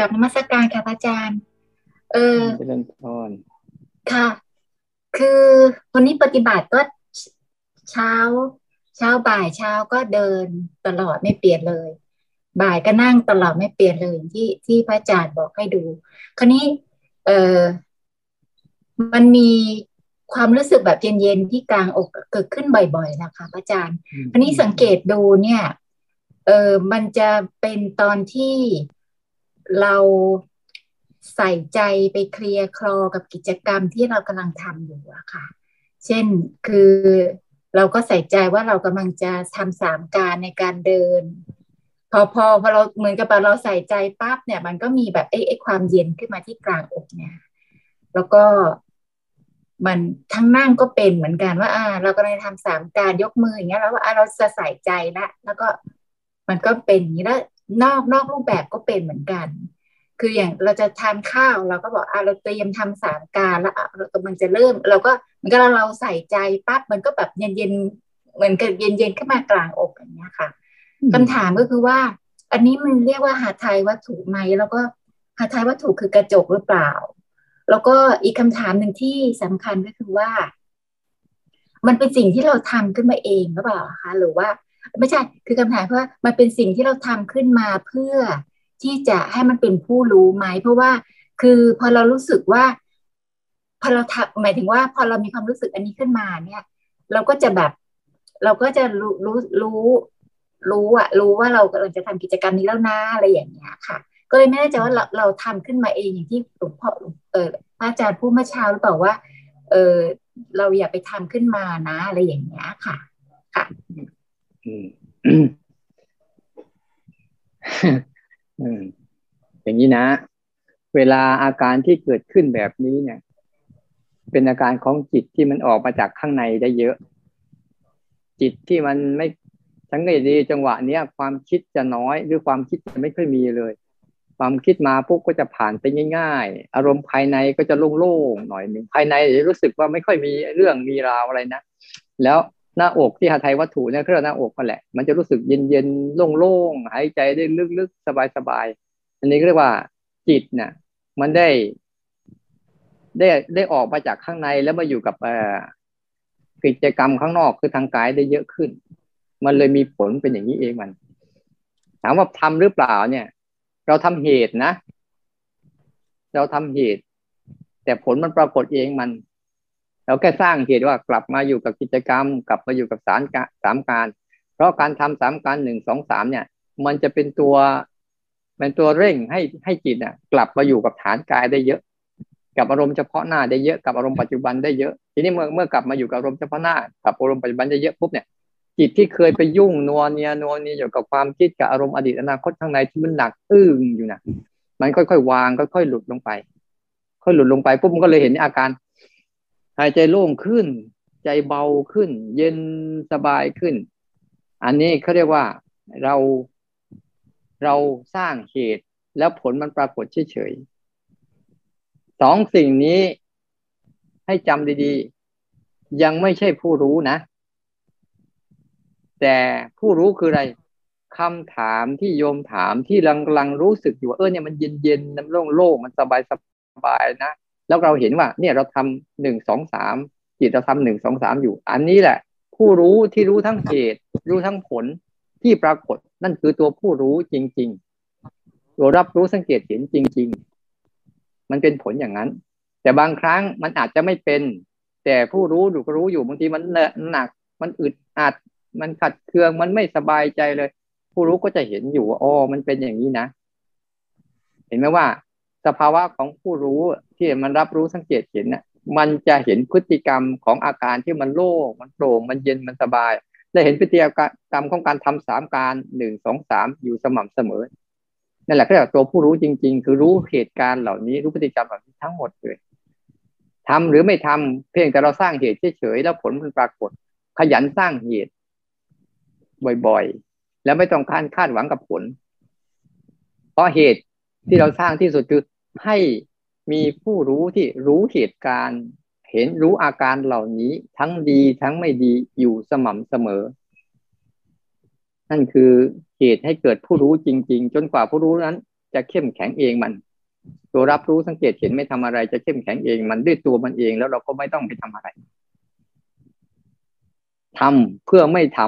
กับนมัสการค่ะพระอาจารย์ เออเจริญพรค่ะ คือวันนี้ปฏิบัติก็เช้า เช้าบ่ายเช้าก็เดินตลอดไม่เปลี่ยนเลย บ่ายก็นั่งตลอดไม่เปลี่ยนเลยที่ที่พระอาจารย์บอกให้ดู คราวนี้ เออมันมีความรู้สึกแบบเย็นๆที่กลางอกเกิดขึ้นบ่อยๆนะคะพระอาจารย์คราวนี้สังเกตดูเนี่ย เออมันจะเป็นตอนที่ เราใส่ใจไปเคลียร์คลอกับกิจกรรมที่เรากำลังทำอยู่อะค่ะ เช่นคือเราก็ใส่ใจว่าเรากำลังจะทำสามการในการเดิน พอพอพอเราเหมือนกับเราใส่ใจปั๊บเนี่ย มันก็มีแบบไอ้ไอ้ความเย็นขึ้นมาที่กลางอกเนี่ยแล้วก็มันทั้งนั่งก็เป็นเหมือนกันว่า อ่า เราก็เลยทำสามการยกมืออย่างเงี้ยแล้วว่าอ่าเราจะใส่ใจละแล้วก็มันก็เป็นอย่างนี้แล้ว นอกนอกรูปแบบก็เป็นเหมือนกัน คืออย่างเราจะทานข้าวเราก็บอกอ่าเราเตรียมทำสามการแล้วอะเรากำลังจะเริ่ม เราก็เหมือนกับเราใส่ใจปั๊บมันก็แบบเย็นเย็นเหมือนกับเย็นเย็นขึ้นมากลางอกอย่างเงี้ยค่ะคำถามก็คือว่า อันนี้มันเรียกว่าหาไทยวัตถุไหมแล้วก็หาไทยวัตถุคือกระจกหรือเปล่า แล้วก็อีกคำถามหนึ่งที่สำคัญก็คือว่า มันเป็นสิ่งที่เราทำขึ้นมาเองหรือเปล่าคะหรือว่า ไม่ใช่ คือคำถามเพราะว่ามันเป็นสิ่งที่เราทำขึ้นมาเพื่อที่จะให้มันเป็นผู้รู้ไหม เพราะว่าคือพอเรารู้สึกว่า พอเราทำหมายถึงว่า พอเรามีความรู้สึกอันนี้ขึ้นมาเนี่ย เราก็จะแบบเราก็จะรู้รู้รู้รู้อะรู้ว่าเรากำลังจะทำกิจกรรมนี้แล้วนะอะไรอย่างเงี้ยค่ะ ก็เลยไม่แน่ใจว่าเราเราทำขึ้นมาเองอย่างที่หลวงพ่อเออพระอาจารย์พูดเมื่อเช้าหรือเปล่าว่า เออเราอย่าไปทำขึ้นมานะ อะไรอย่างเงี้ยค่ะ ค่ะ อย่างนี้นะ เวลาอาการที่เกิดขึ้นแบบนี้เนี่ย เป็นอาการของจิตที่มันออกมาจากข้างในได้เยอะ จิตที่มันไม่สังเกตดีจังหวะเนี้ยความคิดจะน้อย หรือความคิดจะไม่ค่อยมีเลย ความคิดมาปุ๊บก็จะผ่านไปง่าย ๆ อารมณ์ภายในก็จะโล่งๆหน่อยหนึ่งภายในจะรู้สึกว่าไม่ค่อยมีเรื่องมีราวอะไรนะแล้ว หน้าอกที่หาไทยวัตถุเนี่ยเครื่องหน้าอกก็แหละ มันจะรู้สึกเย็นๆโล่งๆหายใจได้ลึกๆสบายๆอันนี้เรียกว่าจิตเนี่ยมันได้ ได้ได้ออกมาจากข้างในแล้วมาอยู่กับกิจกรรมข้างนอกคือทางกายได้เยอะขึ้น มันเลยมีผลเป็นอย่างนี้เองมัน ถามว่าทำหรือเปล่าเนี่ย เราทำเหตุนะ เราทำเหตุ แต่ผลมันปรากฏเองมัน เราแค่สร้างเหตุว่ากลับมาอยู่กับกิจกรรม กลับมาอยู่กับสารสามการ เพราะการทำสามการหนึ่งสองสามเนี่ย มันจะเป็นตัวเป็นตัวเร่งให้ให้จิตอะกลับมาอยู่กับฐานกายได้เยอะ กับอารมณ์เฉพาะหน้าได้เยอะกับอารมณ์ปัจจุบันได้เยอะทีนี้เมื่อเมื่อกลับมาอยู่กับอารมณ์เฉพาะหน้ากับอารมณ์ปัจจุบันได้เยอะปุ๊บเนี่ยจิตที่เคยไปยุ่งนัวเนียนัวเนียอยู่กับความคิดกับอารมณ์อดีตอนาคตข้างในที่มันหนักอึ้งอยู่นะมันค่อยๆวางค่อยๆหลุดลงไป ค่อยหลุดลงไปปุ๊บมันก็เลยเห็นอาการ หายใจโล่งขึ้น ใจเบาขึ้น เย็นสบายขึ้น อันนี้เขาเรียกว่าเราเราสร้างเหตุแล้วผลมันปรากฏเฉยๆสองสิ่งนี้ให้จำดีๆ ยังไม่ใช่ผู้รู้นะ แต่ผู้รู้คืออะไรคำถามที่โยมถามที่ลังลังรู้สึกอยู่ว่าเออเนี่ยมันเย็นเย็นน้ำโล่งโล่งมันสบายสบายนะ แล้วเราเห็นว่าเนี่ยเราทำหนึ่งสองสามจิตเราทำหนึ่งสองสามอยู่ อันนี้แหละ ผู้รู้ที่รู้ทั้งเหตุ รู้ทั้งผลที่ปรากฏนั่นคือตัวผู้รู้จริง ๆ ตัวรับรู้สังเกตเห็นจริง ๆ มันเป็นผลอย่างนั้น แต่บางครั้งมันอาจจะไม่เป็น แต่ผู้รู้ดูก็รู้อยู่บางทีมันหนัก มันอึดอัด มันขัดเคืองมันไม่สบายใจเลย ผู้รู้ก็จะเห็นอยู่ว่าอ๋อมันเป็นอย่างนี้นะ เห็นไหมว่า สภาวะของผู้รู้ที่มันรับรู้สังเกตเห็นน่ะมันจะเห็นพฤติกรรมของอาการที่มันโล่งมันโปร่งมันเย็นมันสบายและเห็นพฤติกรรมของการทำสามการหนึ่งสองสามอยู่สม่ำเสมอนั่นแหละก็เรียกตัวผู้รู้จริง ๆ คือรู้เหตุการณ์เหล่านี้รู้พฤติกรรมเหล่านี้ทั้งหมดเลยทำหรือไม่ทำเพียงแต่เราสร้างเหตุเฉยๆแล้วผลมันปรากฏ ขยันสร้างเหตุ บ่อยๆ แล้วไม่ต้องคาดคาดหวังกับผล เพราะเหตุ ที่เราสร้างที่สุดคือให้มีผู้รู้ที่รู้เหตุการณ์ เห็นรู้อาการเหล่านี้ทั้งดีทั้งไม่ดีอยู่สม่ำเสมอ นั่นคือเหตุให้เกิดผู้รู้จริง ๆ จนกว่าผู้รู้นั้น จะเข้มแข็งเองมัน ตัวรับรู้สังเกตเห็นไม่ทำอะไรจะเข้มแข็งเองมันด้วยตัวมันเองแล้วเราก็ไม่ต้องไปทำอะไรทำเพื่อไม่ท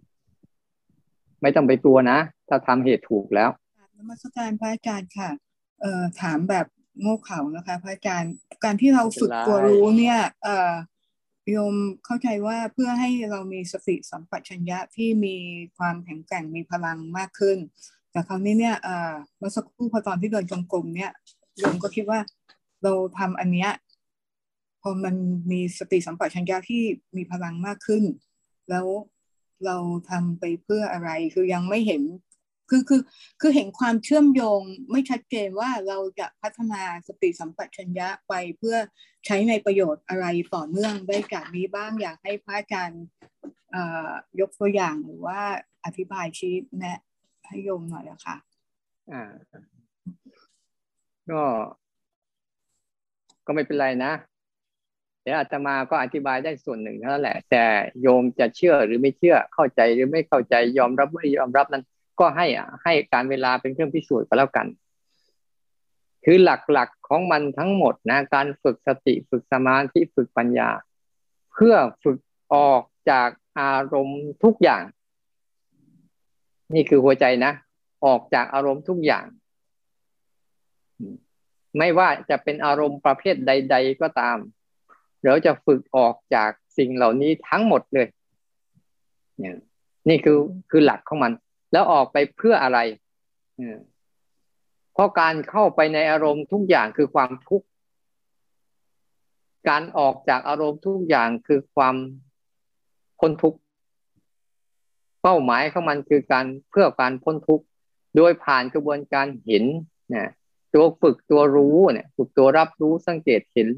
ำไม่ต้องไปตัวนะ ถ้าทำเหตุถูกแล้ว นมัสการพระอาจารย์ค่ะ เอ่อถามแบบโง่เขลานะคะ พระอาจารย์ การที่เราฝึกตัวรู้เนี่ย เอ่อโยมเข้าใจว่าเพื่อให้เรามีสติสัมปชัญญะที่มีความแข็งแกร่งมีพลังมากขึ้น แต่คราวนี้เนี่ยเอ่อเมื่อสักครู่พอตอนที่เดินจงกรมเนี่ยโยมก็คิดว่าเราทำอันเนี้ยพอมันมีสติสัมปชัญญะที่มีพลังมากขึ้น แล้วเราทำไปเพื่ออะไรคือยังไม่เห็น คือคือคือเห็นความเชื่อมโยงไม่ชัดเจนว่าเราจะพัฒนาสติสัมปชัญญะไปเพื่อใช้ในประโยชน์อะไรต่อเนื่องได้จากนี้บ้างอยากให้พระอาจารย์ยกตัวอย่างหรือว่าอธิบายชี้แนะให้โยมหน่อยอะคะอ่าก็ ก็ไม่เป็นไรนะเดี๋ยวอาตมาก็อธิบายได้ส่วนหนึ่งเท่านั้นแหละ แต่โยมจะเชื่อหรือไม่เชื่อเข้าใจหรือไม่เข้าใจยอมรับไม่ยอมรับนั้น ก็ให้อะให้การเวลาเป็นเครื่องพิสูจน์ก็แล้วกัน คือหลักๆของมันทั้งหมดนะการฝึกสติฝึกสมาธิฝึกปัญญา เพื่อฝึกออกจากอารมณ์ทุกอย่าง นี่คือหัวใจนะออกจากอารมณ์ทุกอย่าง ไม่ว่าจะเป็นอารมณ์ประเภทใด ๆ ก็ตามเราจะฝึกออกจากสิ่งเหล่านี้ทั้งหมดเลยนี่คือคือหลักของมัน แล้วออกไปเพื่ออะไรเพราะการเข้าไปในอารมณ์ทุกอย่างคือความทุกข์การออกจากอารมณ์ทุกอย่างคือความพ้นทุกข์เป้าหมายของมันคือการเพื่อการพ้นทุกข์โดยผ่านกระบวนการเห็นนะตัวฝึกตัวรู้เนี่ย ฝึกตัวรับรู้สังเกตเห็น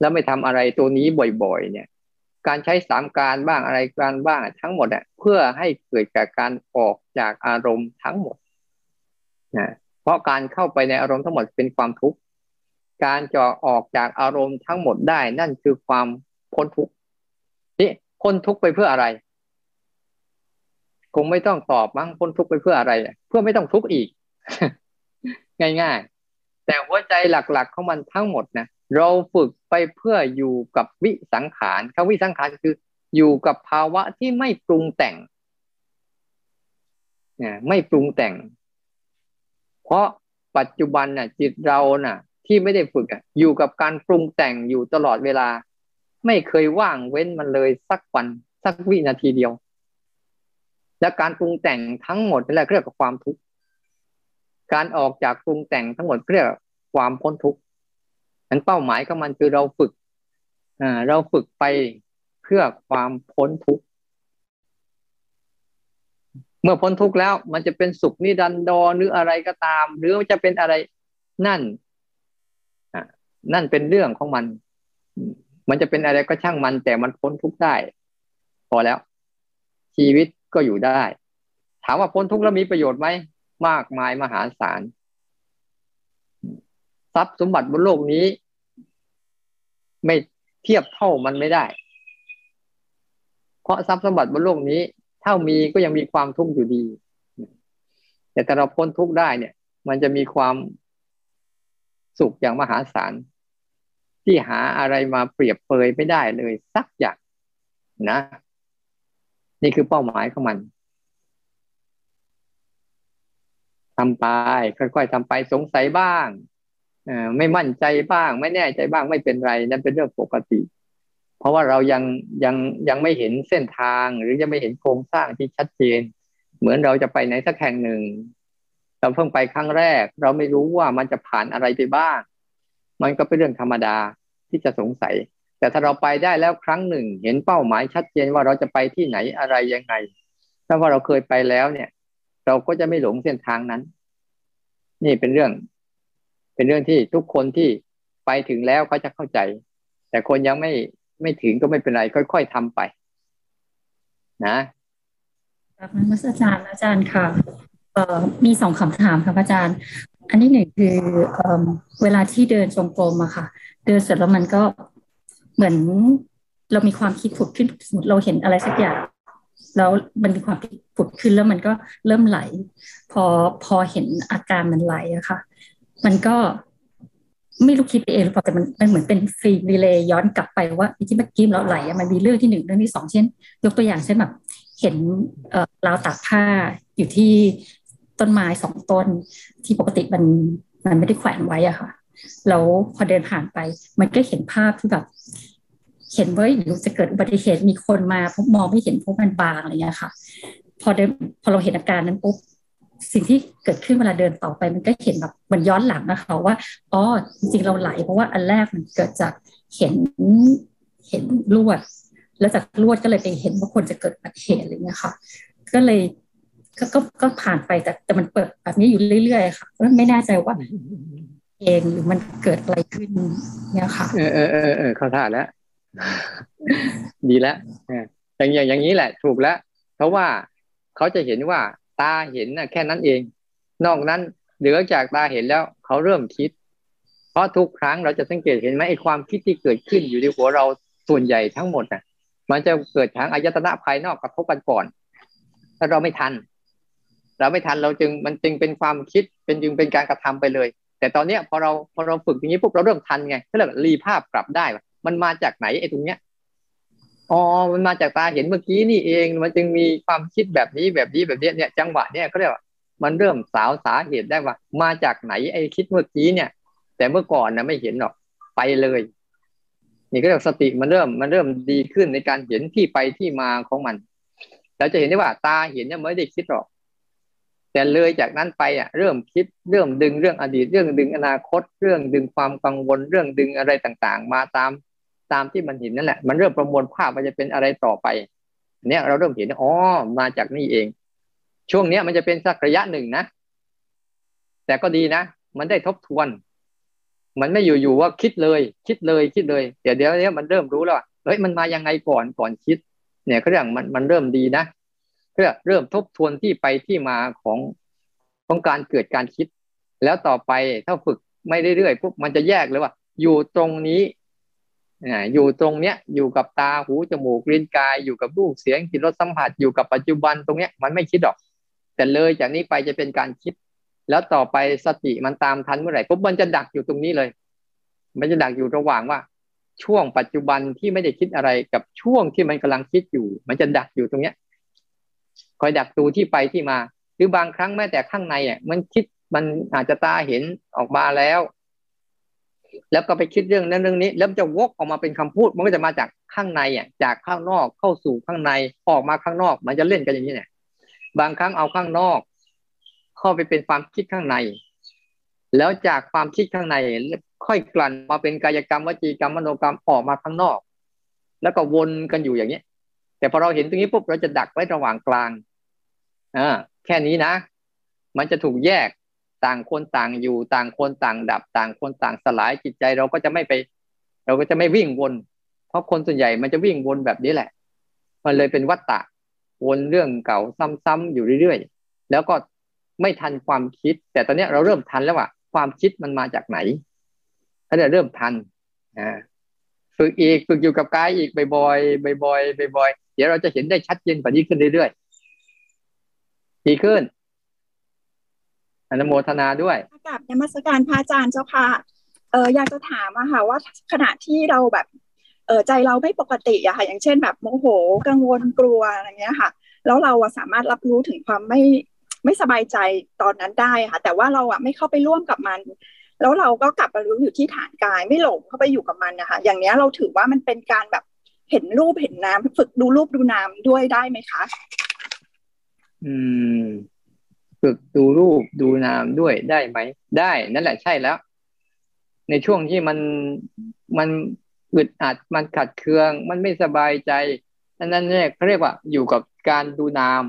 แล้วไม่ทำอะไรตัวนี้บ่อย ๆ เนี่ย การใช้สามการบ้างอะไรการบ้างทั้งหมดอะเพื่อให้เกิดจากการออกจากอารมณ์ทั้งหมดนะเพราะการเข้าไปในอารมณ์ทั้งหมดเป็นความทุกข์การจะออกจากอารมณ์ทั้งหมดได้ นั่นคือความพ้นทุกข์นี่พ้นทุกข์ไปเพื่ออะไร คงไม่ต้องตอบมั้งพ้นทุกข์ไปเพื่ออะไร เพื่อไม่ต้องทุกข์อีก ง่าย ๆ แต่หัวใจหลักๆของมันทั้งหมดนะ เราฝึกไปเพื่ออยู่กับวิสังขารคำวิสังขารคืออยู่กับภาวะที่ไม่ปรุงแต่งเนี่ยไม่ปรุงแต่ง เพราะปัจจุบันน่ะ จิตเราน่ะ ที่ไม่ได้ฝึกอะอยู่กับการปรุงแต่งอยู่ตลอดเวลา ไม่เคยว่างเว้นมันเลยสักวันสักวินาทีเดียว และการปรุงแต่งทั้งหมดนี่แหละเรียกว่าความทุกข์การออกจากปรุงแต่งทั้งหมดเรียกความพ้นทุกข์ นเป้าหมายของมันคือเราฝึกเราฝึกไปเพื่อความพ้นทุกข์เมื่อพ้นทุกข์แล้ว มันจะเป็นสุขนิรันดรหรืออะไรก็ตาม หรือจะเป็นอะไรนั่นนั่นเป็นเรื่องของมัน มันจะเป็นอะไรก็ช่างมัน แต่มันพ้นทุกข์ได้ พอแล้ว ชีวิตก็อยู่ได้ ถามว่าพ้นทุกข์แล้วมีประโยชน์ไหมมากมายมหาศาลทรัพย์สมบัติบนโลกนี้ ไม่เทียบเท่ามันไม่ได้ เพราะทรัพย์สมบัติบนโลกนี้ เท่ามีก็ยังมีความทุกข์อยู่ดี แต่ถ้าเราพ้นทุกข์ได้เนี่ย มันจะมีความสุขอย่างมหาศาลที่หาอะไรมาเปรียบเปยไม่ได้เลยสักอย่างนะ นี่คือเป้าหมายของมันทำไป ค่อยๆทำไปสงสัยบ้าง ไม่มั่นใจบ้าง ไม่แน่ใจบ้างไม่เป็นไรนั่นเป็นเรื่องปกติ เพราะว่าเรายังยังยังไม่เห็นเส้นทางหรือยังไม่เห็นโครงสร้างที่ชัดเจน เหมือนเราจะไปไหนสักแห่งหนึ่ง เราเพิ่งไปครั้งแรก เราไม่รู้ว่ามันจะผ่านอะไรไปบ้าง มันก็เป็นเรื่องธรรมดาที่จะสงสัย แต่ถ้าเราไปได้แล้วครั้งหนึ่ง เห็นเป้าหมายชัดเจนว่าเราจะไปที่ไหนอะไรยังไงถ้าว่าเราเคยไปแล้วเนี่ย เราก็จะไม่หลงเส้นทางนั้น นี่เป็นเรื่อง เป็นเรื่องที่ทุกคนที่ไปถึงแล้วเขาจะเข้าใจ แต่คนยังไม่ไม่ถึงก็ไม่เป็นไร ค่อย ๆทำไป นะครับนักอาจารย์อาจารย์ค่ะเอ่อมีสองคำถามครับอาจารย์ อันที่หนึ่งคือเอ่อเวลาที่เดินจงกรมอะค่ะ เดินเสร็จแล้วมันก็เหมือนเรามีความคิดผุดขึ้นสมมติเราเห็นอะไรสักอย่างแล้วมันมีความผิดผุดขึ้นแล้วมันก็เริ่มไหล พอพอเห็นอาการมันไหลอะค่ะ มันก็ไม่รู้คิดไปเองหรือเปล่าแต่มันมันเหมือนเป็นฟรีรีเลย์ย้อนกลับไปว่าที่เมื่อกี้เราไหลมันมีเรื่องที่หนึ่งเรื่องที่สองเช่น ยกตัวอย่างเช่นแบบเห็นเอ่อราวตากผ้าอยู่ที่ต้นไม้สองต้น ที่ปกติมันมันไม่ได้แขวนไว้อะค่ะแล้วพอเดินผ่านไป มันก็เห็นภาพที่แบบ เห็นว่าอยู่จะเกิดอุบัติเหตุมีคนมาพบมองไม่เห็นพวกมันบางอะไรเงี้ยค่ะ พอเดินพอเราเห็นอาการนั้นปุ๊บ สิ่งที่เกิดขึ้นเวลาเดินต่อไปมันก็เห็นแบบมันย้อนหลังนะคะว่าอ๋อจริงๆเราไหล เพราะว่าอันแรกมันเกิดจากเห็นเห็นลวด แล้วจากลวดก็เลยไปเห็นว่าคนจะเกิดอุบัติเหตุอะไรเงี้ยค่ะ ก็เลยก็ก็ก็ผ่านไปแต่แต่มันเปิดแบบนี้อยู่เรื่อยๆค่ะก็ไม่แน่ใจว่าเองหรือมันเกิดอะไรขึ้นเนี่ยค่ะ เออเออเออเออเข้าท่าแล้ว ดีแล้วอย่างอย่างอย่างนี้แหละ ถูกแล้ว เพราะว่าเขาจะเห็นว่า ตาเห็นนะแค่นั้นเอง นอกนั้นเหลือจากตาเห็นแล้วเขาเริ่มคิด เพราะทุกครั้งเราจะสังเกตเห็นไหมไอ้ความคิดที่เกิดขึ้นอยู่ในหัวเราส่วนใหญ่ทั้งหมดน่ะ มันจะเกิดทางอายตนะภายนอกกระทบกันก่อนถ้าเราไม่ทัน เราไม่ทันเราจึงมันจึงเป็นความคิดเป็นจึงเป็นการกระทำไปเลย แต่ตอนเนี้ยพอเราพอเราฝึกอย่างนี้ปุ๊บเราเริ่มทันไงก็เลยรีภาพกลับได้ มันมาจากไหนไอ้ตรงเนี้ย อ๋อมันมาจากตาเห็นเมื่อกี้นี่เอง มันจึงมีความคิดแบบนี้แบบนี้แบบนี้เนี่ย จังหวะเนี่ยเขาเรียกว่ามันเริ่มสาวสาเหตุได้ว่า มาจากไหนไอ้คิดเมื่อกี้เนี่ย แต่เมื่อก่อนนะไม่เห็นหรอกไปเลย นี่ก็เรียกสติมันเริ่มมันเริ่มดีขึ้นในการเห็นที่ไปที่มาของมันเราจะเห็นได้ว่าตาเห็นเนี่ยไม่ได้คิดหรอก แต่เลยจากนั้นไปอะเริ่มคิดเรื่องดึงเรื่องอดีต เรื่องดึงอนาคต เรื่องดึงความกังวลเรื่องดึงอะไรต่างๆ มาตาม ตามที่มันเห็นนั่นแหละมันเริ่มประมวลภาพมันจะเป็นอะไรต่อไป เนี่ยเราเริ่มเห็นอ๋อมาจากนี่เอง ช่วงเนี้ยมันจะเป็นสักระยะหนึ่งนะแต่ก็ดีนะมันได้ทบทวน มันไม่อยู่ๆว่าคิดเลย คิดเลยคิดเลยเดี๋ยวเดี๋ยวเนี้ยมันเริ่มรู้แล้วเฮ้ยมันมายังไงก่อนก่อนคิด เนี่ยเขาเรียกมันมันเริ่มดีนะเพื่อเริ่มทบทวนที่ไปที่มาของของการเกิดการคิด แล้วต่อไปถ้าฝึกไม่เรื่อยๆปุ๊บมันจะแยกเลยว่า อยู่ตรงนี้ อยู่ตรงเนี้ยอยู่กับตาหูจมูกลิ้นกายอยู่กับรูปเสียงกลิ่นรสสัมผัสอยู่กับปัจจุบันตรงเนี้ยมันไม่คิดหรอก แต่เลยจากนี้ไปจะเป็นการคิด แล้วต่อไปสติมันตามทันเมื่อไหร่ปุ๊บมันจะดักอยู่ตรงนี้เลย มันจะดักอยู่ระหว่างว่า ช่วงปัจจุบันที่ไม่ได้คิดอะไรกับช่วงที่มันกำลังคิดอยู่ มันจะดักอยู่ตรงเนี้ยคอยดักดูที่ไปที่มา หรือบางครั้งแม้แต่ข้างในอะมันคิดมันอาจจะตาเห็นออกมาแล้ว แล้วก็ไปคิดเรื่องนั้นเรื่องนี้ แล้วจะวกออกมาเป็นคำพูด มันก็จะมาจากข้างในอะจากข้างนอกเข้าสู่ข้างในออกมาข้างนอก มันจะเล่นกันอย่างนี้เนี่ยบางครั้งเอาข้างนอก เข้าไปเป็นความคิดข้างใน แล้วจากความคิดข้างใน ค่อยกลั่นมาเป็นกายกรรมวจีกรรมมโนกรรมออกมาข้างนอก แล้วก็วนกันอยู่อย่างนี้แต่พอเราเห็นตรงนี้ปุ๊บเราจะดักไว้ระหว่างกลางอ่าแค่นี้นะ มันจะถูกแยก ต่างคนต่างอยู่ต่างคนต่างดับ ต่างคนต่างสลายจิตใจเราก็จะไม่ไป เราก็จะไม่วิ่งวน เพราะคนส่วนใหญ่มันจะวิ่งวนแบบนี้แหละ มันเลยเป็นวัฏฏะวนเรื่องเก่าซ้ำๆอยู่เรื่อยๆแล้วก็ไม่ทันความคิด แต่ตอนนี้เราเริ่มทันแล้วว่าความคิดมันมาจากไหนถ้าเราเริ่มทันอ่าฝึกอีกฝึกอยู่กับกายอีกบ่อยๆบ่อยๆบ่อยๆเดี๋ยวเราจะเห็นได้ชัดเจนกว่านี้ขึ้นเรื่อยๆดีขึ้น อนโมทนาด้วยกับนมัสการพระอาจารย์เจ้าค่ะเอออยากจะถามอะค่ะ ว่าขณะที่เราแบบเออใจเราไม่ปกติอะค่ะ อย่างเช่นแบบโมโหกังวลกลัวอะไรเงี้ยค่ะ แล้วเราอะสามารถรับรู้ถึงความไม่ไม่สบายใจตอนนั้นได้ค่ะ แต่ว่าเราอะไม่เข้าไปร่วมกับมัน แล้วเราก็กลับมารู้อยู่ที่ฐานกายไม่หลงเข้าไปอยู่กับมันนะคะ อย่างเนี้ยเราถือว่ามันเป็นการแบบเห็นรูปเห็นน้ำฝึกดูรูปดูน้ำด้วยได้ไหมคะ อืม ฝึกดูรูปดูนามด้วยได้ไหม ได้ นั่นแหละใช่แล้ว ในช่วงที่มันมันอึดอัดมันขัดเคือง มันไม่สบายใจนั่นเนี่ยเขาเรียกว่าอยู่กับการดูนาม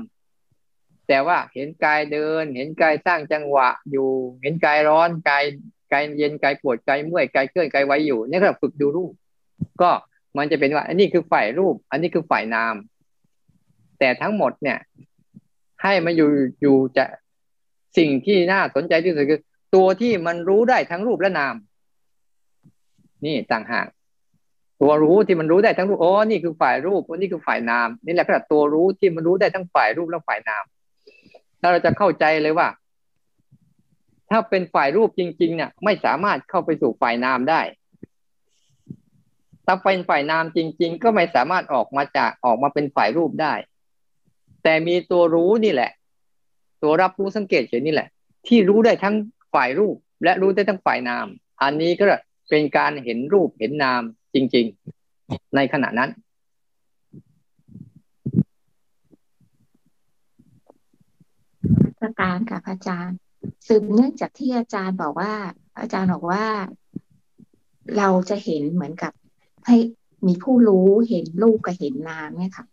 แต่ว่าเห็นกายเดิน เห็นกายสร้างจังหวะอยู่ เห็นกายร้อนกายกายเย็นกายปวดกายเมื่อยกายเคลื่อนกายไว้อยู่นี่ก็ฝึกดูรูป ก็มันจะเป็นว่า อันนี้คือฝ่ายรูป อันนี้คือฝ่ายนาม แต่ทั้งหมดเนี่ย ให้มาอยู่อยู่จะ สิ่งที่น่าสนใจที่สุดคือ ตัวที่มันรู้ได้ทั้งรูปและนาม นี่ต่างหากตัวรู้ที่มันรู้ได้ทั้งรูปอ๋อนี่คือฝ่ายรูปนนี้คือฝ่ายนาม นี่แหละก็ตัวรู้ที่มันรู้ได้ทั้งฝ่ายรูปและฝ่ายนามถ้าเราจะเข้าใจเลยว่า ถ้าเป็นฝ่ายรูปจริง ๆ เนี่ย ไม่สามารถเข้าไปสู่ฝ่ายนามได้ถ้าเป็นฝ่ายนามจริง ๆ ก็ไม่สามารถออกมาจากออกมาเป็นฝ่ายรูปได้ แต่มีตัวรู้นี่แหละ ตัวรับรู้สังเกตเฉยนี่แหละ ที่รู้ได้ทั้งฝ่ายรูปและรู้ได้ทั้งฝ่ายนาม อันนี้ก็เป็นการเห็นรูปเห็นนามจริง ๆ ในขณะนั้น ประการกับอาจารย์ สืบเนื่องจากที่อาจารย์บอกว่า อาจารย์บอกว่า เราจะเห็นเหมือนกับให้มีผู้รู้เห็นรูปกับเห็นนามเนี่ยค่ะ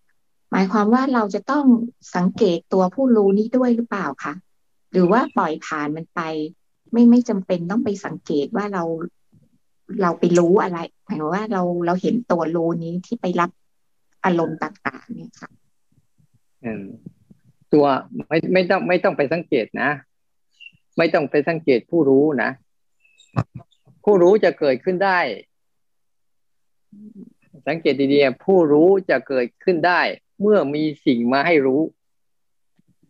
หมายความว่าเราจะต้องสังเกตตัวผู้รู้นี้ด้วยหรือเปล่าคะหรือว่าปล่อยผ่านมันไป ไม่ไม่จำเป็นต้องไปสังเกตว่าเราเราไปรู้อะไรหมายว่าเราเราเห็นตัวรู้นี้ที่ไปรับอารมณ์ต่างๆ เนี่ยค่ะตัวไม่ไม่ต้องไม่ต้องไปสังเกตนะ ไม่ต้องไปสังเกตผู้รู้นะ ผู้รู้จะเกิดขึ้นได้ สังเกตดีๆผู้รู้จะเกิดขึ้นได้ เมื่อมีสิ่งมาให้รู้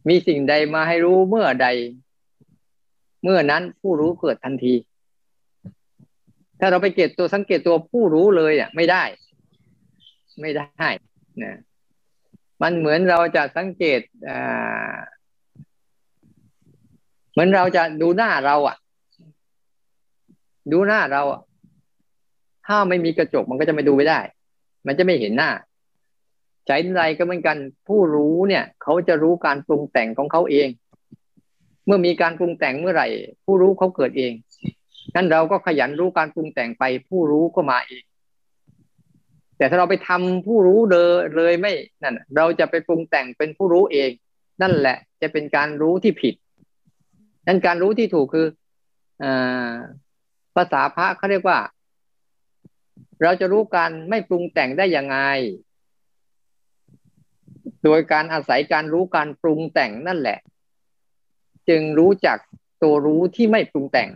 มีสิ่งใดมาให้รู้เมื่อใด เมื่อนั้นผู้รู้เกิดทันที ถ้าเราไปเก็บตัวสังเกตตัวผู้รู้เลยอะ ไม่ได้ ไม่ได้นะมันเหมือนเราจะสังเกตอ่าเหมือนเราจะดูหน้าเรา อะ ดูหน้าเราอะถ้าไม่มีกระจกมันก็จะไม่ดูไม่ได้ มันจะไม่เห็นหน้า ใจไรก็เหมือนกัน ผู้รู้เนี่ยเขาจะรู้การปรุงแต่งของเขาเอง เมื่อมีการปรุงแต่งเมื่อไหร่ ผู้รู้เขาเกิดเองนั้นเราก็ขยันรู้การปรุงแต่งไป ผู้รู้ก็มาเอง แต่ถ้าเราไปทำผู้รู้เลยเลยไม่นั่นเราจะไปปรุงแต่งเป็นผู้รู้เอง นั่นแหละจะเป็นการรู้ที่ผิดนั่นการรู้ที่ถูกคืออภาษาพระเขาเรียกว่า เราจะรู้การไม่ปรุงแต่งได้ยังไง โดยการอาศัยการรู้การปรุงแต่งนั่นแหละ จึงรู้จักตัวรู้ที่ไม่ปรุงแต่ง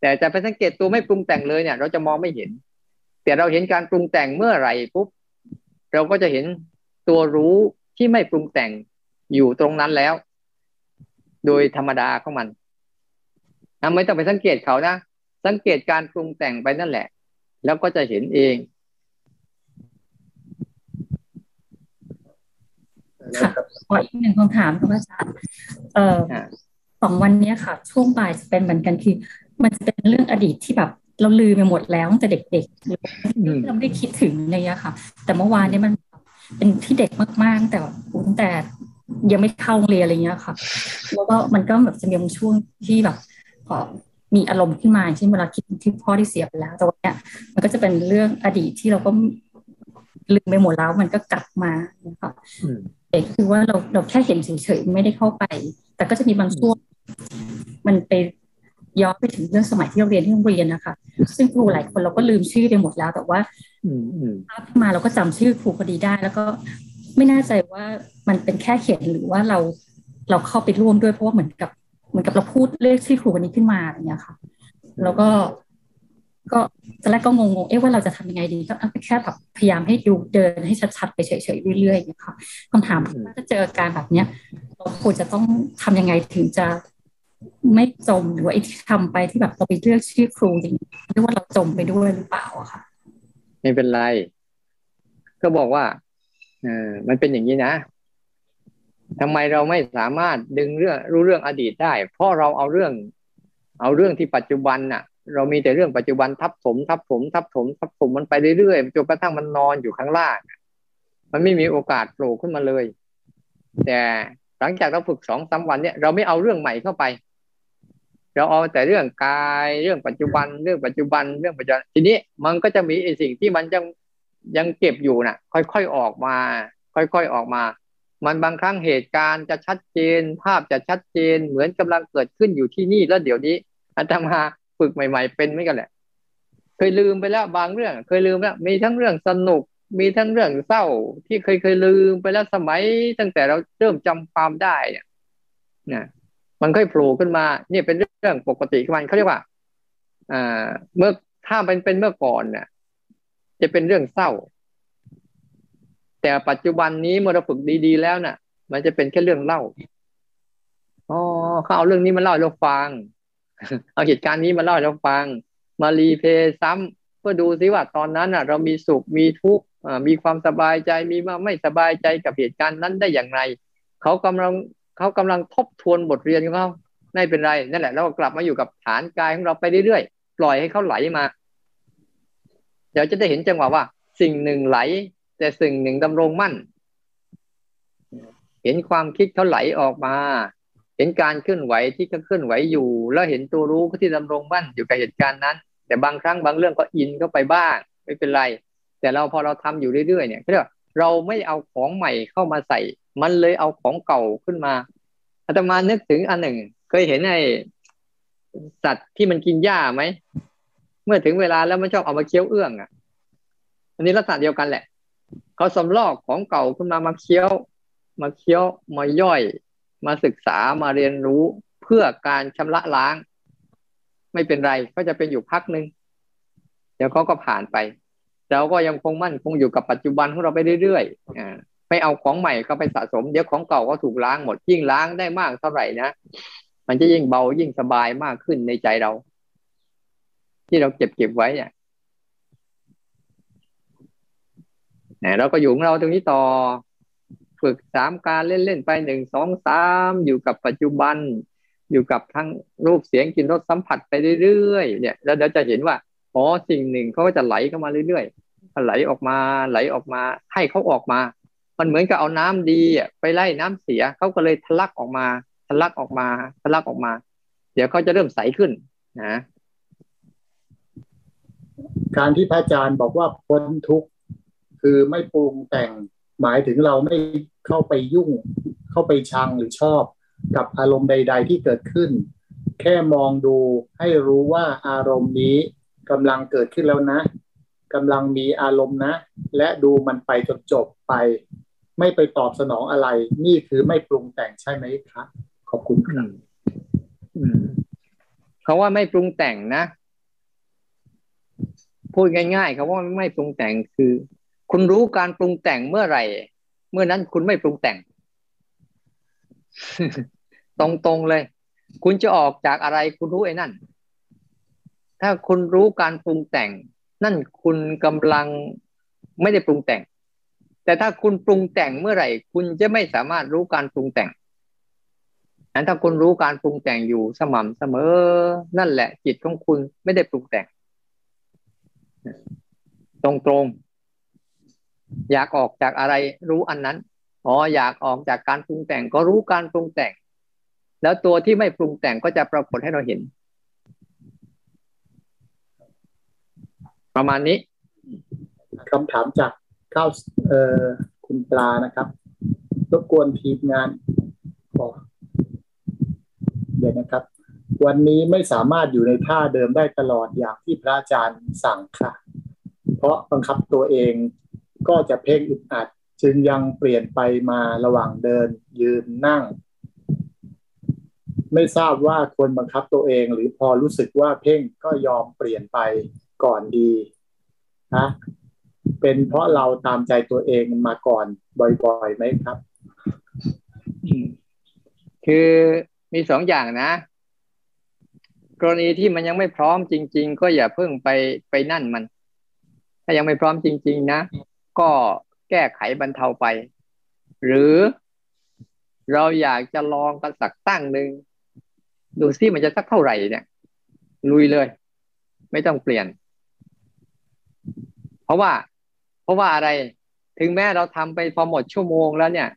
แต่จะไปสังเกตตัวไม่ปรุงแต่งเลยเนี่ย เราจะมองไม่เห็น แต่เราเห็นการปรุงแต่งเมื่อไหร่ปุ๊บเราก็จะเห็นตัวรู้ที่ไม่ปรุงแต่งอยู่ตรงนั้นแล้ว โดยธรรมดาของมันนะไม่ต้องไปสังเกตเขานะสังเกตการปรุงแต่งไปนั่นแหละ แล้วก็จะเห็นเอง ค่ะขออีกหนึ่งคำถามครับอาจารย์เอ่อสองวันนี้ค่ะ ช่วงบ่ายจะเป็นเหมือนกันคือ มันจะเป็นเรื่องอดีตที่แบบเราลืมไปหมดแล้วตั้งแต่เด็กๆเราไม่ได้คิดถึงอะไรอย่างค่ะ แต่เมื่อวานนี้มันเป็นที่เด็กมากๆ แต่ตั้งแต่ยังไม่เข้าเรียนอะไรเงี้ยค่ะ แล้วก็มันก็แบบจะมีช่วงที่แบบพอมีอารมณ์ขึ้นมาเช่นเวลาคิดที่พ่อที่เสียไปแล้ว แต่วันนี้มันก็จะเป็นเรื่องอดีตที่เราก็ ลืมไปหมดแล้วมันก็กลับมานะคะเด็กคือว่าเราเราแค่เห็นเฉยๆไม่ได้เข้าไป แต่ก็จะมีบางช่วงมันไปย้อนไปถึงเรื่องสมัยที่เราเรียนที่โรงเรียนนะคะ ซึ่งครูหลายคนเราก็ลืมชื่อไปหมดแล้ว แต่ว่าภาพมาเราก็จำชื่อครูพอดีได้ แล้วก็ไม่แน่ใจว่ามันเป็นแค่เขียนหรือว่าเราเราเข้าไปร่วมด้วยเพราะว่าเหมือนกับเหมือนกับเราพูดเลขชื่อครูคนนี้ขึ้นมาอย่างเงี้ยค่ะ แล้วก็ ก็ตอนแรกก็งงๆ เอ๊ะว่าเราจะทำยังไงดี ก็แค่แบบพยายามให้ดูเดินให้ชัดๆ ไปเฉยๆ เรื่อยๆอย่างเงี้ยค่ะคำถามถ้าเจอการแบบเนี้ยเราควรจะต้องทำยังไงถึงจะไม่จมหรือว่าไอ้ที่ทำไปที่แบบเราไปเลือกชื่อครูจริงเรียกว่าเราจมไปด้วยหรือเปล่าอะค่ะ ไม่เป็นไร ก็บอกว่าเออมันเป็นอย่างนี้นะทำไมเราไม่สามารถดึงเรื่องรู้เรื่องอดีตได้ เพราะเราเอาเรื่อง เอาเรื่องที่ปัจจุบันน่ะ เรามีแต่เรื่องปัจจุบันทับถมทับถมทับถมทับถมมันไปเรื่อยๆจนกระทั่งมันนอนอยู่ข้างล่าง มันไม่มีโอกาสโผล่ขึ้นมาเลย แต่หลังจากเราฝึกสองสาวันเนี่ยเราไม่เอาเรื่องใหม่เข้าไป เราเอาแต่เรื่องกายเรื่องปัจจุบันเรื่องปัจจุบันเรื่องปัจจุบันทีนี้มันก็จะมีไอ้สิ่งที่มันยังยังเก็บอยู่น่ะ ค่อยๆออกมา ค่อยๆออกมา มันบางครั้งเหตุการณ์จะชัดเจน ภาพจะชัดเจนเหมือนกำลังเกิดขึ้นอยู่ที่นี่แล้วเดี๋ยวนี้อาตมา ฝึกใหม่ ๆ เป็นไม่กันแหละ เคยลืมไปแล้วบางเรื่อง เคยลืมแล้ว มีทั้งเรื่องสนุก มีทั้งเรื่องเศร้า ที่เคยเคยลืมไปแล้วสมัย ตั้งแต่เราเริ่มจำความได้เนี่ยมันค่อยโผล่ขึ้นมา เนี่ยเป็นเรื่องปกติของมันเขาเรียกว่าอ่าเมื่อถ้าเป็นเป็นเมื่อก่อนเนี่ยจะเป็นเรื่องเศร้า แต่ปัจจุบันนี้เมื่อเราฝึกดี ๆ แล้วน่ะ มันจะเป็นแค่เรื่องเล่าอ๋อเขาเอาเรื่องนี้มาเล่าให้เราฟัง เอาเหตุการณ์นี้มาเล่าให้เราฟัง มารีเพย์ซ้ำเพื่อดูซิว่าตอนนั้นอะ เรามีสุขมีทุกข์มีความสบายใจมีมาไม่สบายใจกับเหตุการณ์นั้นได้อย่างไรเขากำลังเขากำลังทบทวนบทเรียนของเขาไม่เป็นไรนั่นแหละเรากลับมาอยู่กับฐานกายของเราไปเรื่อยๆปล่อยให้เขาไหลมา เดี๋ยวจะได้เห็นจังหวะว่า สิ่งหนึ่งไหล แต่สิ่งหนึ่งดำรงมั่น เห็นความคิดเขาไหลออกมา เห็นการเคลื่อนไหวที่เขาเคลื่อนไหวอยู่ แล้วเห็นตัวรู้ที่ดำรงมั่นอยู่กับเหตุการณ์นั้น แต่บางครั้งบางเรื่องก็อินเข้าไปบ้างไม่เป็นไร แต่เราพอเราทำอยู่เรื่อยๆเนี่ยเรียกว่าเราไม่เอาของใหม่เข้ามาใส่ มันเลยเอาของเก่าขึ้นมาอาตมานึกถึงอันหนึ่ง เคยเห็นไอ้สัตว์ที่มันกินหญ้าไหมเมื่อถึงเวลาแล้วมันชอบเอามาเคี้ยวเอื้องอะ อันนี้ลักษณะเดียวกันแหละเขาสำลอกของเก่าขึ้นมามาเคี้ยว มาเคี้ยวมาย่อย มาศึกษามาเรียนรู้เพื่อการชำระล้าง ไม่เป็นไรก็จะเป็นอยู่พักหนึ่งเดี๋ยวเขาก็ผ่านไปเราก็ยังคงมั่นคงอยู่กับปัจจุบันของเราไปเรื่อยๆอ่าไม่เอาของใหม่เข้าไปสะสมเดี๋ยวของเก่าก็ถูกล้างหมดยิ่งล้างได้มากเท่าไหร่นะมันจะยิ่งเบายิ่งสบายมากขึ้นในใจเรา ที่เราเก็บเก็บไว้เนี่ยนะเราก็อยู่ของเราตรงนี้ต่อ ฝึกสามการเล่นๆไปหนึ่งสองสามอยู่กับปัจจุบัน อยู่กับทั้งรูปเสียงกลิ่นรสสัมผัสไปเรื่อยๆเนี่ยแล้วเราจะเห็นว่าอ๋อสิ่งหนึ่งเขาก็จะไหลเข้ามาเรื่อยๆไหลออกมาไหลออกมา ให้เขาออกมา มันเหมือนกับเอาน้ำดีอะไปไล่น้ำเสียเขาก็เลยทะลักออกมาทะลักออกมาทะลักออกมา เดี๋ยวเขาจะเริ่มใสขึ้นนะการที่พระอาจารย์บอกว่าพ้นทุกข์คือไม่ปรุงแต่ง หมายถึงเราไม่เข้าไปยุ่ง เข้าไปชังหรือชอบ กับอารมณ์ใด ๆ ที่เกิดขึ้น แค่มองดูให้รู้ว่าอารมณ์นี้กำลังเกิดขึ้นแล้วนะกำลังมีอารมณ์นะ และดูมันไปจนจบไป ไม่ไปตอบสนองอะไร นี่คือไม่ปรุงแต่งใช่ไหมครับขอบคุณครับเขาว่าไม่ปรุงแต่งนะ พูดง่ายๆเขาว่าไม่ปรุงแต่งคือ คุณรู้การปรุงแต่งเมื่อไหร่ เมื่อนั้นคุณไม่ปรุงแต่ง ตรงๆเลย คุณจะออกจากอะไร คุณรู้ไอ้นั่น ถ้าคุณรู้การปรุงแต่ง นั่นคุณกำลังไม่ได้ปรุงแต่ง แต่ถ้าคุณปรุงแต่งเมื่อไหร่ คุณจะไม่สามารถรู้การปรุงแต่งนั้นถ้าคุณรู้การปรุงแต่งอยู่สม่ำเสมอ นั่นแหละจิตของคุณไม่ได้ปรุงแต่ง ตรงตรง อยากออกจากอะไรรู้อันนั้นอ๋ออยากออกจากการปรุงแต่งก็รู้การปรุงแต่ง แล้วตัวที่ไม่ปรุงแต่งก็จะปรากฏให้เราเห็น ประมาณนี้คำถามจากเข้าเอ่อคุณปลานะครับรบกวนทีมงานขอเดี๋ยวนะครับ วันนี้ไม่สามารถอยู่ในท่าเดิมได้ตลอดอย่างที่พระอาจารย์สั่งค่ะ เพราะบังคับตัวเอง ก็จะเพ่งอึดอัด จึงยังเปลี่ยนไปมาระหว่างเดินยืนนั่ง ไม่ทราบว่าควรบังคับตัวเอง หรือพอรู้สึกว่าเพ่งก็ยอมเปลี่ยนไปก่อนดีนะเป็นเพราะเราตามใจตัวเองมาก่อนบ่อยๆไหมครับ คือมีสองอย่างนะ กรณีที่มันยังไม่พร้อมจริง ๆ ก็อย่าเพิ่งไปไปนั่นมัน ถ้ายังไม่พร้อมจริง ๆ นะ ก็แก้ไขบรรเทาไป หรือเราอยากจะลองกันสักตั้งหนึ่งดูซิมันจะสักเท่าไหร่เนี่ย ลุยเลย ไม่ต้องเปลี่ยน เพราะว่า เพราะว่าอะไร ถึงแม้เราทำไปพอหมดชั่วโมงแล้วเนี่ย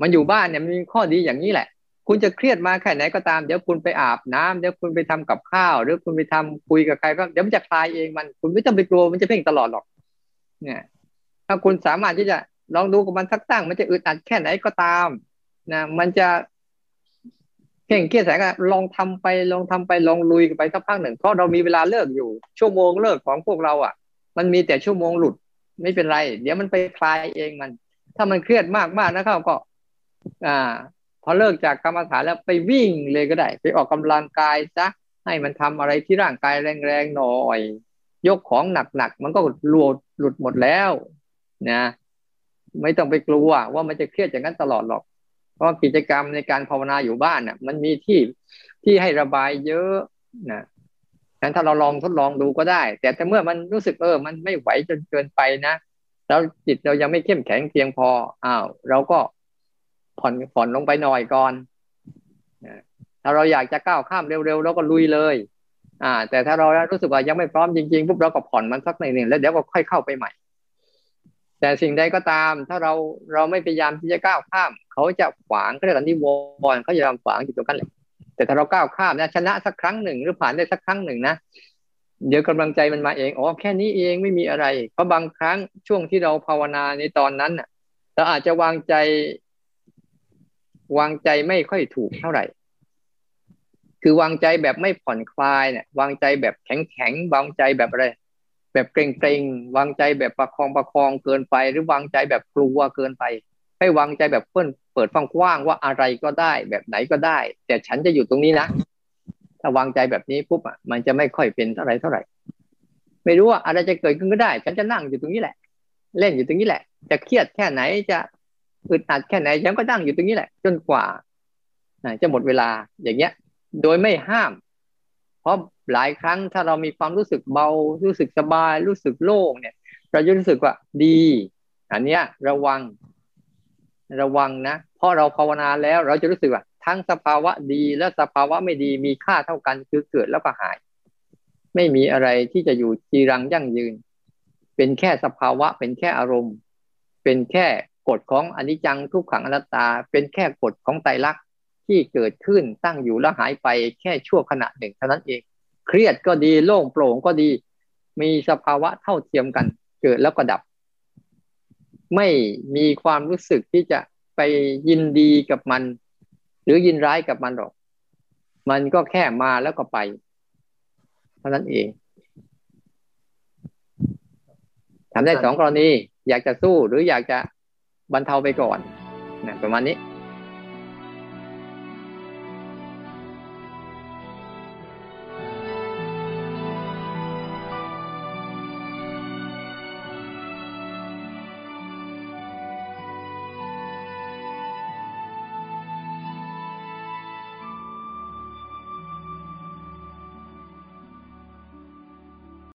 มันอยู่บ้านเนี่ยมีข้อดีอย่างนี้แหละ คุณจะเครียดมาแค่ไหนก็ตามเดี๋ยวคุณไปอาบน้ำเดี๋ยวคุณไปทำกับข้าว หรือคุณไปทำคุยกับใครก็เดี๋ยวมันจะคลายเองมัน คุณไม่ต้องไปกลัวมันจะเพ่งตลอดหรอก เนี่ย ถ้าคุณสามารถที่จะลองดูกับมันสักตั้ง มันจะอึดอัดแค่ไหนก็ตามนะมันจะเพ่งเครียดแสงลองทำไปลองทำไปลองลุยไปสักพักหนึ่งเพราะเรามีเวลาเลิกอยู่ ชั่วโมงเลิกของพวกเราอะ มันมีแต่ชั่วโมงหลุด ไม่เป็นไร เดี๋ยวมันไปคลายเองมัน ถ้ามันเครียดมากมากนะครับก็ อ่า พอเลิกจากกรรมฐานแล้วไปวิ่งเลยก็ได้ ไปออกกำลังกายซะให้มันทำอะไรที่ร่างกายแรงๆหน่อย ยกของหนักๆมันก็รวดหลุดหมดแล้ว นะไม่ต้องไปกลัวว่ามันจะเครียดอย่างนั้นตลอดหรอก เพราะกิจกรรมในการภาวนาอยู่บ้านน่ะ มันมีที่ที่ให้ระบายเยอะนะงั้นถ้าเราลองทดลองดูก็ได้ แต่แต่เมื่อมันรู้สึกเออ มันไม่ไหวจนเกินไปนะแล้วจิตเรายังไม่เข้มแข็งเพียงพออ้าวเราก็ผ่อนผ่อนลงไปหน่อยก่อนถ้าเราอยากจะก้าวข้ามเร็วๆเราก็ลุยเลย อ่า แต่ถ้าเรารู้สึกว่ายังไม่พร้อมจริงๆปุ๊บเราก็ผ่อนมันสักหนึ่งแล้วเดี๋ยวก็ค่อยเข้าไปใหม่ แต่สิ่งใดก็ตาม ถ้าเราเราไม่พยายามที่จะก้าวข้าม เขาจะขวางก็เรียกว่านิวรณ์เขาจะทำขวางอยู่ตรงนั้นแหละแต่ถ้าเราก้าวข้ามนะชนะสักครั้งหนึ่งหรือผ่านได้สักครั้งหนึ่งนะเดี๋ยวกำลังใจมันมาเองอ๋อแค่นี้เองไม่มีอะไร เพราะบางครั้งช่วงที่เราภาวนาในตอนนั้นเราอาจจะวางใจ วางใจไม่ค่อยถูกเท่าไหร่ คือวางใจแบบไม่ผ่อนคลายเนี่ยวางใจแบบแข็งแข็งวางใจแบบอะไร แบบเกรงเกรงวางใจแบบประคองประคองเกินไป หรือวางใจแบบกลัวเกินไป ให้วางใจแบบเพิ่นเปิดฟังกว้างว่าอะไรก็ได้ แบบไหนก็ได้ แต่ฉันจะอยู่ตรงนี้นะถ้าวางใจแบบนี้ปุ๊บอะมันจะไม่ค่อยเป็นเท่าไหร่เท่าไหร่ ไม่รู้ว่าอะไรจะเกิดขึ้นก็ได้ ฉันจะนั่งอยู่ตรงนี้แหละ เล่นอยู่ตรงนี้แหละ จะเครียดแค่ไหนจะอึดอัดแค่ไหนฉันก็นั่งอยู่ตรงนี้แหละ จนกว่าจะหมดเวลาอย่างเงี้ย โดยไม่ห้าม เพราะหลายครั้งถ้าเรามีความรู้สึกเบา รู้สึกสบาย รู้สึกโล่งเนี่ย เราจะรู้สึกว่าดี อันเนี้ยระวัง ระวังนะเพราะเราภาวนาแล้วเราจะรู้สึกว่า ทั้งสภาวะดีและสภาวะไม่ดีมีค่าเท่ากันคือเกิดแล้วก็หาย ไม่มีอะไรที่จะอยู่จีรังยั่งยืน เป็นแค่สภาวะ เป็นแค่อารมณ์ เป็นแค่กฎของอนิจจังทุกขังอนัตตา เป็นแค่กฎของไตรลักษณ์ ที่เกิดขึ้นตั้งอยู่แล้วหายไปแค่ชั่วขณะหนึ่งเท่านั้นเอง เครียดก็ดีโล่งโปร่งก็ดี มีสภาวะเท่าเทียมกัน เกิดแล้วก็ดับ ไม่มีความรู้สึกที่จะไปยินดีกับมัน หรือยินร้ายกับมันหรอก มันก็แค่มาแล้วก็ไป เท่านั้นเองทำได้สองกรณี อยากจะสู้หรืออยากจะบรรเทาไปก่อนนะประมาณนี้